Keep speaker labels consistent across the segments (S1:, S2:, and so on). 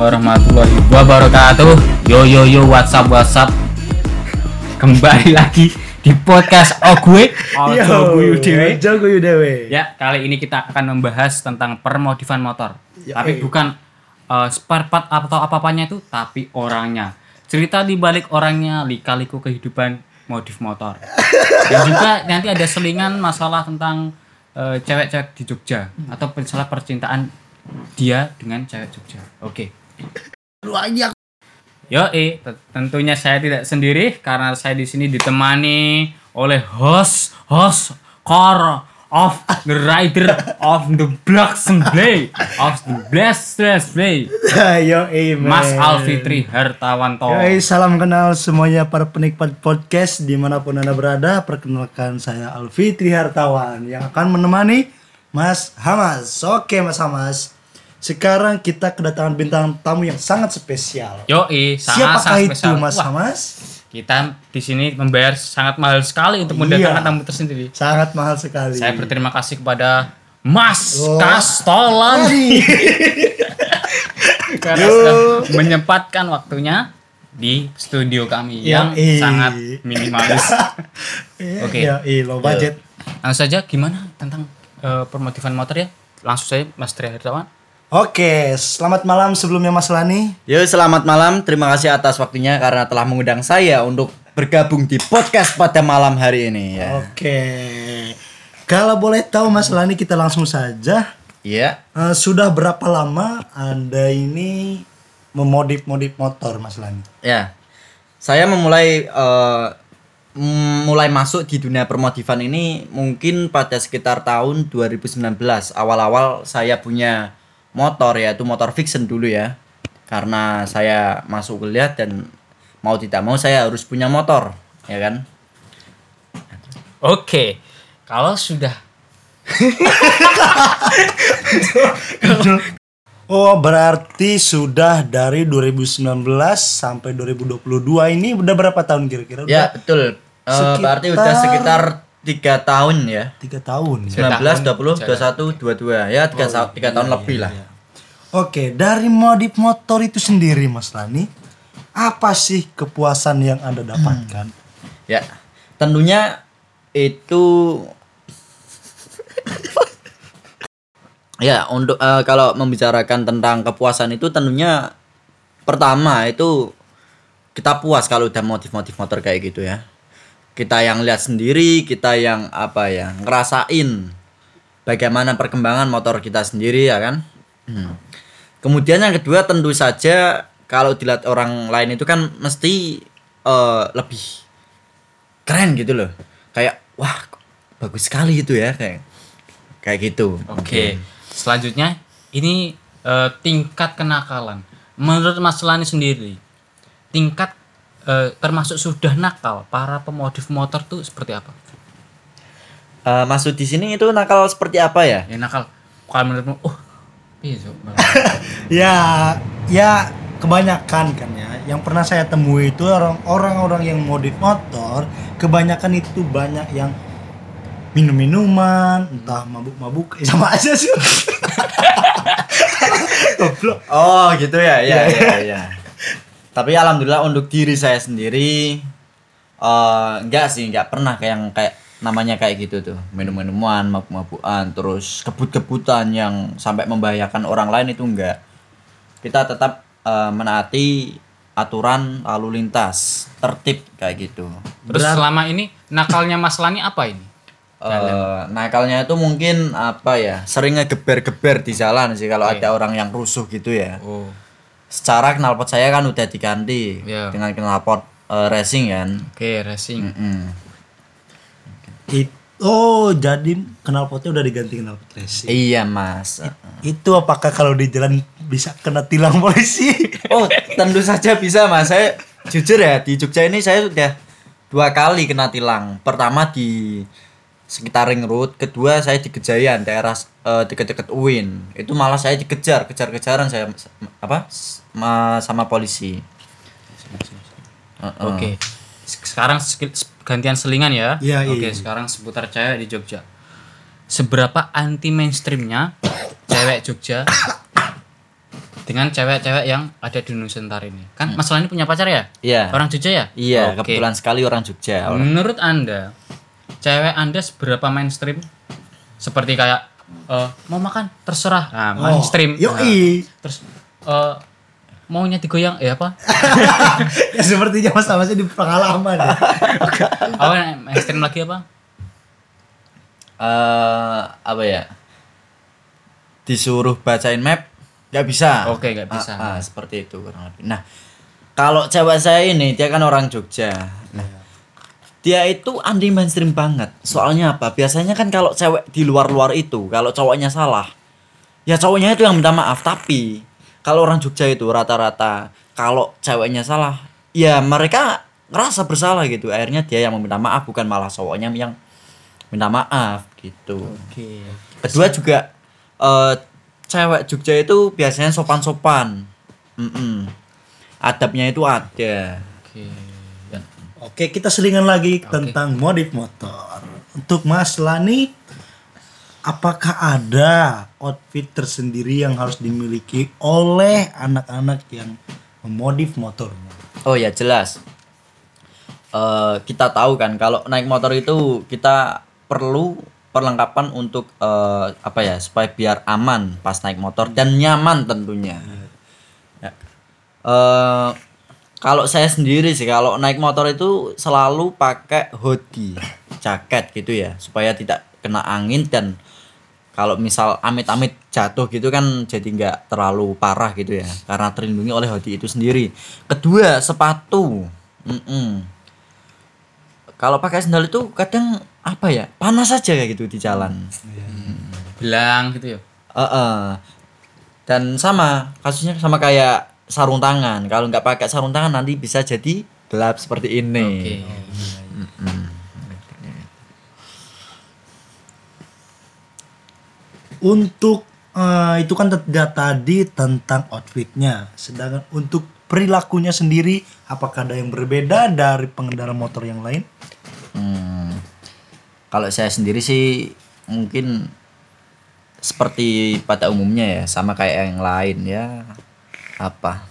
S1: warahmatullahi wabarakatuh. Yo yo yo WhatsApp WhatsApp. Kembali lagi di podcast Oh gue Ojo Guyu Dewe.
S2: Ojo guyu dewe.
S1: Ya, kali ini kita akan membahas tentang permodifan motor.
S2: Ya,
S1: tapi
S2: eh.
S1: bukan uh, spare part atau apa-apanya itu, tapi orangnya. Cerita di balik orangnya, lika-liku kehidupan modif motor. Dan juga nanti ada selingan masalah tentang uh, cewek-cewek di Jogja atau masalah percintaan dia dengan cewek Jogja. Oke.
S2: Lu aja.
S1: Yo, eh, te- tentunya saya tidak sendiri karena saya di sini ditemani oleh host host car of the rider of the black blade of the blast blade
S2: Yo eh.
S1: Mas Alfitri Hartawanto.
S2: Yo salam kenal semuanya para penikmat podcast di mana pun anda berada. Perkenalkan saya Alfitri Hartawan yang akan menemani Mas Hamas. Oke Mas Hamas. Sekarang kita kedatangan bintang tamu yang sangat spesial.
S1: Yo, sangat
S2: Siapakah
S1: sangat
S2: itu
S1: spesial.
S2: Mas
S1: Wah,
S2: Hamas?
S1: Kita di sini membayar sangat mahal sekali untuk mendatangkan
S2: Iya.
S1: tamu tersendiri.
S2: Sangat mahal sekali.
S1: Saya berterima kasih kepada Mas
S2: Oh.
S1: Kastolan karena sudah menyempatkan waktunya di studio kami
S2: Yo,
S1: yang sangat minimalis. Oke.
S2: Eh, low budget.
S1: Langsung saja gimana tentang eh, permotifan motor ya? Langsung saja Mas Tri Hartawan.
S2: Oke, selamat malam sebelumnya Mas Lani.
S3: Yo selamat malam, terima kasih atas waktunya karena telah mengundang saya untuk bergabung di podcast pada malam hari ini ya.
S2: Oke. Kalau boleh tahu Mas Lani kita langsung saja.
S3: Iya.
S2: Eh, sudah berapa lama Anda ini memodif-modif motor Mas Lani?
S3: Ya. Saya memulai eh, mm, mulai masuk di dunia permodifan ini mungkin pada sekitar tahun 2019. Awal-awal saya punya motor yaitu motor fiction dulu ya. Karena saya masuk kuliah dan mau tidak mau saya harus punya motor, ya kan?
S1: Oke. Kalau sudah
S2: Oh, berarti sudah dari 2019 sampai 2022 ini udah berapa tahun kira-kira?
S3: Ya, betul. Eh, berarti udah sekitar tiga tahun ya.
S2: tiga tahun.
S3: 19,
S1: tahun
S3: 20, 21, 22 ya tiga, sa- tiga tahun lebih lah.
S2: Oke, dari modif motor itu sendiri Mas Lani, apa sih kepuasan yang Anda dapatkan?
S3: Ya, tentunya itu ya untuk eh, kalau membicarakan tentang kepuasan itu tentunya pertama itu kita puas kalau udah motif-motif motor kayak gitu ya. Kita yang lihat sendiri, kita yang apa ya ngerasain bagaimana perkembangan motor kita sendiri ya kan. Hmm. Kemudian yang kedua tentu saja kalau dilihat orang lain itu kan mesti eh, lebih keren gitu loh. Kayak wah bagus sekali itu ya kayak kayak gitu.
S1: Oke. Selanjutnya ini eh, tingkat kenakalan. Menurut Mas Lani sendiri, tingkat eh, termasuk sudah nakal para pemodif motor tuh seperti apa?
S3: Eh, maksud di sini itu nakal seperti apa ya?
S1: Ya nakal. Kalau menurutmu, oh, iya
S2: ya, ya kebanyakan kan ya. Yang pernah saya temui itu orang orang-orang yang modif motor, kebanyakan itu banyak yang minum minuman, entah mabuk-mabuk, eh, sama aja sih. Goblok.
S3: Oh gitu ya, ya, ya, ya. Tapi alhamdulillah untuk diri saya sendiri, eh enggak sih, enggak pernah kayak yang kayak namanya kayak gitu tuh minum-minuman, mabuk-mabukan, terus kebut-kebutan yang sampai membahayakan orang lain itu enggak. Kita tetap eh, menaati aturan lalu lintas, tertib kayak gitu.
S1: Terus selama ini nakalnya Mas Lani apa ini?
S3: Eh, nakalnya itu mungkin apa ya sering ngegeber-geber di jalan sih kalau ada orang yang rusuh gitu ya
S1: Oh.
S3: Secara knalpot saya kan udah diganti
S1: Iya.
S3: dengan knalpot eh, racing kan
S1: Oke, racing.
S3: Mm-mm.
S2: It- oh, jadi knalpotnya udah diganti knalpot racing.
S3: iya mas
S2: Itu apakah kalau di jalan bisa kena tilang polisi?
S3: oh tentu saja bisa mas saya jujur ya di Jogja ini saya sudah dua kali kena tilang pertama di sekitar ring road kedua saya di Kejayan daerah eh, dekat-dekat UIN itu malah saya dikejar kejar-kejaran saya apa sama, sama polisi Heeh.
S1: Oke. Sekarang skill- gantian selingan ya.
S2: Iya,
S1: Oke,
S2: iya.
S1: sekarang seputar cewek di Jogja. Seberapa anti mainstreamnya cewek Jogja dengan cewek-cewek yang ada di Nusantara ini. Kan masalah ini punya pacar ya?
S3: Iya.
S1: Orang Jogja ya?
S3: Iya,
S1: Oke.
S3: kebetulan sekali orang Jogja.
S1: Menurut Anda, cewek Anda seberapa mainstream? Seperti kayak eh, mau makan terserah. Nah, mainstream.
S2: Oh,
S1: Nah,
S2: Yoi.
S1: terus eh, maunya digoyang ya apa?
S2: ya sepertinya Mas Hamas ini pengalaman ya.
S1: apa mainstream lagi apa?
S3: eh apa ya? Disuruh bacain map nggak bisa.
S1: Oke, nggak bisa.
S3: Ah, ah, seperti itu kurang lebih. Nah, kalau cewek saya ini dia kan orang Jogja. Nah, dia itu anti mainstream banget. Soalnya apa? Biasanya kan kalau cewek di luar-luar itu, kalau cowoknya salah, ya cowoknya itu yang minta maaf. Tapi kalau orang Jogja itu rata-rata kalau ceweknya salah, ya mereka ngerasa bersalah gitu. Akhirnya dia yang meminta maaf bukan malah cowoknya yang minta maaf gitu.
S1: Oke.
S3: Kedua juga eh cewek Jogja itu biasanya sopan-sopan. Mm-mm. Adabnya itu ada.
S1: Oke.
S2: Oke, kita selingan lagi tentang modif motor. Untuk Mas Lani, apakah ada outfit tersendiri yang harus dimiliki oleh anak-anak yang memodif motornya?
S3: Oh ya jelas. Eh kita tahu kan kalau naik motor itu kita perlu perlengkapan untuk eh, apa ya supaya biar aman pas naik motor dan nyaman tentunya. Ya. Kalau saya sendiri sih kalau naik motor itu selalu pakai hoodie, jaket gitu ya supaya tidak kena angin dan kalau misal amit-amit jatuh gitu kan jadi nggak terlalu parah gitu ya karena terlindungi oleh hoodie itu sendiri kedua sepatu Mm-mm. kalau pakai sandal itu kadang apa ya panas aja kayak gitu di jalan
S1: Bilang gitu ya.
S3: Heeh. dan sama kasusnya sama kayak sarung tangan kalau nggak pakai sarung tangan nanti bisa jadi gelap seperti ini
S1: Oke.
S2: Untuk eh, itu kan tidak tadi tentang outfitnya, sedangkan untuk perilakunya sendiri, apakah ada yang berbeda dari pengendara motor yang lain?
S3: Hmm. Kalau saya sendiri sih mungkin seperti pada umumnya ya sama kayak yang lain ya apa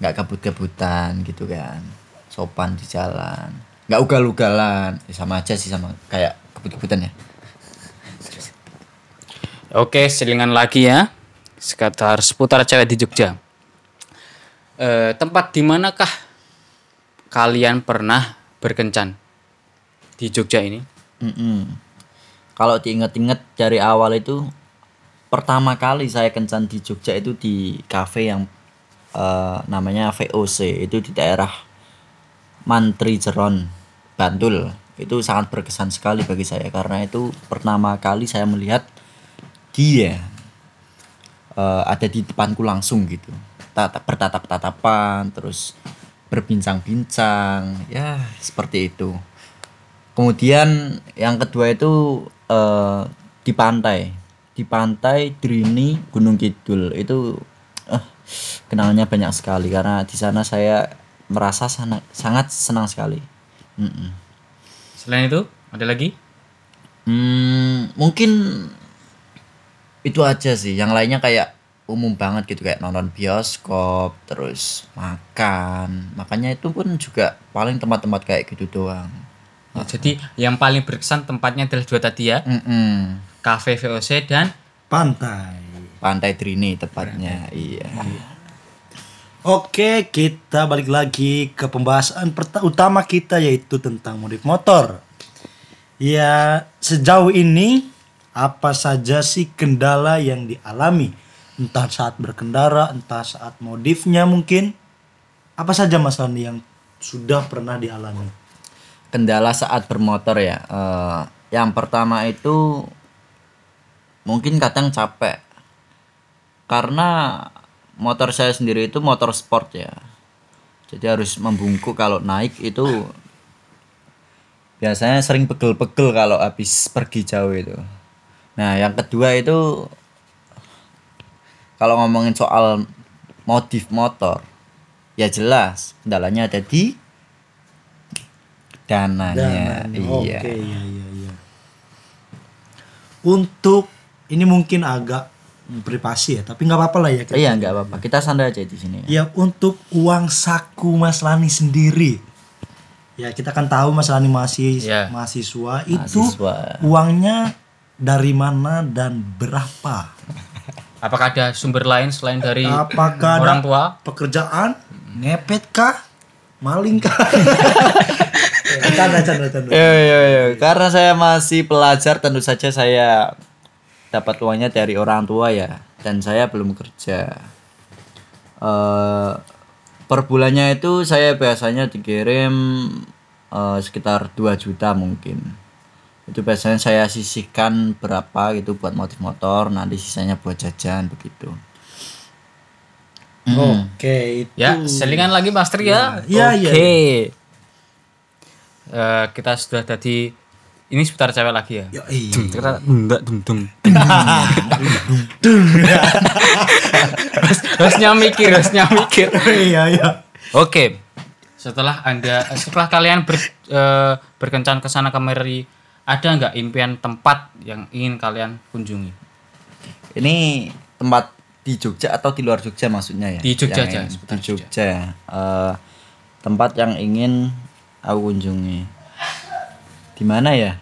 S3: nggak kabut-kabutan gitu kan sopan di jalan nggak ugal-ugalan Ya, sama aja sih sama kayak kebut-kebutan ya
S1: Oke, selingan lagi ya. Sekitar seputar cewek di Jogja. Eh, tempat di manakah kalian pernah berkencan di Jogja ini?
S3: Mm-mm. Kalau diinget-inget dari awal itu pertama kali saya kencan di Jogja itu di cafe yang eh, namanya VOC itu di daerah Mantri Jeron Bantul. Itu sangat berkesan sekali bagi saya karena itu pertama kali saya melihat dia eh, ada di depanku langsung gitu. Tatap bertatap-tatapan terus berbincang-bincang ya seperti itu. Kemudian yang kedua itu eh, di pantai di pantai Drini Gunung Kidul itu eh, kenangannya banyak sekali karena di sana saya merasa sana- sangat senang sekali Mm-mm.
S1: Selain itu, ada lagi?
S3: Hmm, mungkin itu aja sih. Yang lainnya kayak umum banget gitu kayak nonton bioskop, terus makan. Makanya itu pun juga paling tempat-tempat kayak gitu doang.
S1: Ya, jadi yang paling berkesan tempatnya adalah dua tadi ya,
S3: Mm-mm.
S1: Cafe VOC dan
S2: Pantai.
S3: Pantai Trini tepatnya. Iya.
S2: Oke, kita balik lagi ke pembahasan utama kita yaitu tentang modif motor. Ya, sejauh ini apa saja sih kendala yang dialami? Entah saat berkendara, entah saat modifnya mungkin. Apa saja Mas Lani yang sudah pernah dialami?
S3: Kendala saat bermotor ya. eh, yang pertama itu mungkin kadang capek. Karena motor saya sendiri itu motor sport ya. Jadi harus membungkuk kalau naik itu biasanya sering pegel-pegel kalau habis pergi jauh itu. Nah, yang kedua itu kalau ngomongin soal modif motor, ya jelas kendalanya ada di dananya.
S2: Dan,
S3: Iya.
S2: Oke, iya iya iya. Untuk ini mungkin agak privasi ya, tapi nggak apa-apa lah ya. kita-
S3: Iya nggak apa-apa. Kita santai aja di sini. Ya.
S2: Ya untuk uang saku Mas Lani sendiri. Ya kita kan tahu Mas Lani masih
S1: Ya.
S2: mahasiswa itu
S3: Mahasiswa.
S2: uangnya dari mana dan berapa?
S1: Apakah ada sumber lain selain dari
S2: Apakah
S1: orang
S2: ada
S1: tua?
S2: pekerjaan ngepet kah? Maling kah? Canda canda canda.
S3: Iya, iya, iya. Karena saya masih pelajar, tentu saja saya dapat uangnya dari orang tua ya, dan saya belum kerja. eh per bulannya itu saya biasanya dikirim eh, sekitar 2 juta mungkin. Itu biasanya saya sisihkan berapa gitu buat motif motor, nanti sisanya buat jajan begitu.
S2: Oke, itu.
S1: Ya, selingan lagi Mas Tri ya.
S2: Iya, iya,
S1: Oke. Eh, kita sudah tadi ini seputar cewek lagi ya.
S2: Yo, iya.
S1: Kita enggak dum dum. Harusnya mikir, harusnya mikir.
S2: Iya, iya.
S1: Oke. Setelah Anda setelah kalian ber, eh, berkencan ke sana kemari, ada nggak impian tempat yang ingin kalian kunjungi?
S3: Ini tempat di Jogja atau di luar Jogja maksudnya ya?
S1: Di Jogja
S3: Yang
S1: aja,
S3: Di Jogja. Eh, tempat yang ingin aku kunjungi. Di mana ya?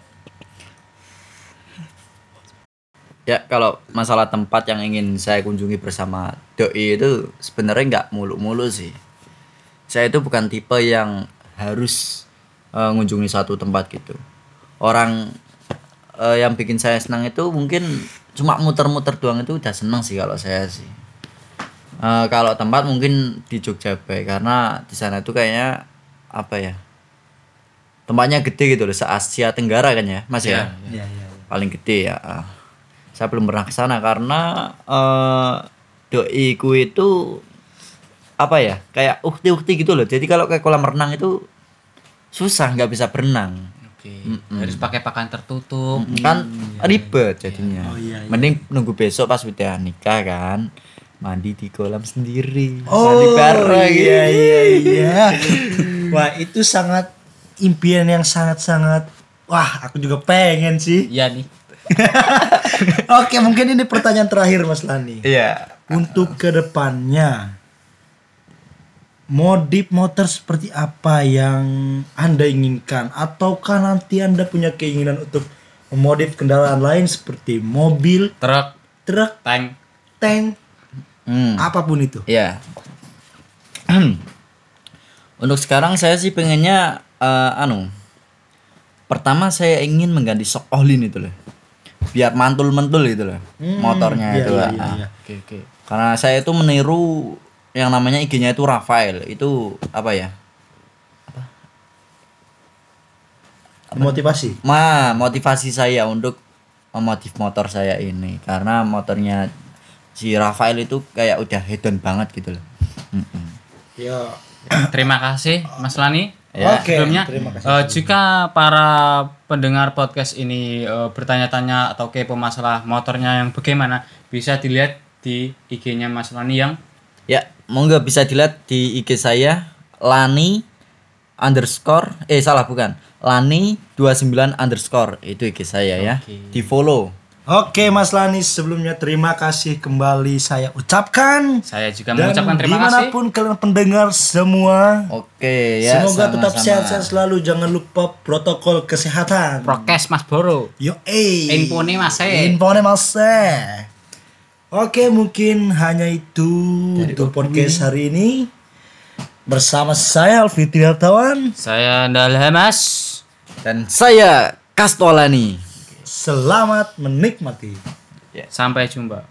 S3: Ya kalau masalah tempat yang ingin saya kunjungi bersama doi itu sebenarnya nggak mulu-mulu sih. Saya itu bukan tipe yang harus ngunjungi satu tempat gitu. Orang eh, yang bikin saya senang itu mungkin cuma muter-muter doang itu udah senang sih kalau saya sih. Eh, kalau tempat mungkin di Jogja Bay karena di sana itu kayaknya apa ya? Tempatnya gede gitu loh, se Asia Tenggara kan ya, Mas ya?
S2: Iya, iya.
S3: Paling gede ya. Ah. Saya belum pernah ke sana karena eh doiku itu apa ya? Kayak ukti-ukti gitu loh. Jadi kalau kayak kolam renang itu susah nggak bisa berenang.
S1: Oke. Harus pakai pakaian tertutup.
S3: kan ribet jadinya.
S2: Oh, iya, iya.
S3: Mending nunggu besok pas udah nikah kan. Mandi di kolam sendiri.
S2: Oh,
S3: Mandi bareng
S2: iya, iya, iya. Wah, itu sangat impian yang sangat-sangat Wah, aku juga pengen sih.
S1: Iya nih.
S2: Oke, mungkin ini pertanyaan terakhir Mas Lani.
S3: Iya.
S2: Untuk ke depannya, modif motor seperti apa yang Anda inginkan? Ataukah nanti Anda punya keinginan untuk memodif kendaraan lain seperti mobil,
S1: Truk,
S2: truk,
S1: tank.
S2: tank,
S3: Hmm.
S2: apa pun itu?
S3: Iya. Untuk sekarang saya sih pengennya eh, anu. Pertama saya ingin mengganti shock olin itu loh. Biar mantul-mantul gitu loh. motornya
S2: iya,
S3: itu.
S2: iya,
S3: ah.
S2: iya, iya.
S1: Oke, oke.
S3: Karena saya itu meniru yang namanya IG-nya itu Rafael. Itu apa ya?
S2: Motivasi.
S3: Ma, motivasi saya untuk memotif motor saya ini karena motornya si Rafael itu kayak udah hedon banget gitu loh. Mm-mm.
S2: Ya.
S1: Terima kasih Mas Lani.
S2: Ya. Oke,
S1: Sebelumnya,
S2: terima kasih.
S1: eh, jika para pendengar podcast ini eh, bertanya-tanya atau kepo masalah motornya yang bagaimana, bisa dilihat di IG-nya Mas Lani yang
S3: Ya, monggo bisa dilihat di IG saya Lani underscore eh salah bukan Lani 29 underscore itu IG saya ya. Di follow.
S2: Oke Mas Lani sebelumnya terima kasih kembali saya ucapkan
S1: saya juga
S2: dan
S1: mengucapkan terima kasih.
S2: di mana pun kalian pendengar semua
S3: Oke ya.
S2: semoga tetap
S3: sama-sama.
S2: sehat-sehat selalu jangan lupa protokol kesehatan
S1: Prokes Mas Boro.
S2: yo eh
S1: Infone Mas, eh.
S2: infone mas eh. oke mungkin hanya itu untuk podcast hari ini bersama saya Alfi Trihartawan
S1: Saya Ndal Mas.
S3: Dan saya Kastolani.
S2: Selamat menikmati
S1: Sampai jumpa.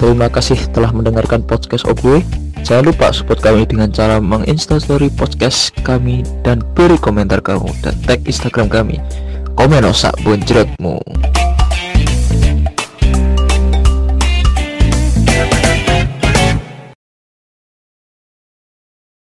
S4: Terima kasih telah mendengarkan podcast Obwe. Jangan lupa support kami dengan cara menginstastory podcast kami dan beri komentar kamu dan tag Instagram kami. Komen osak bonjrotmu.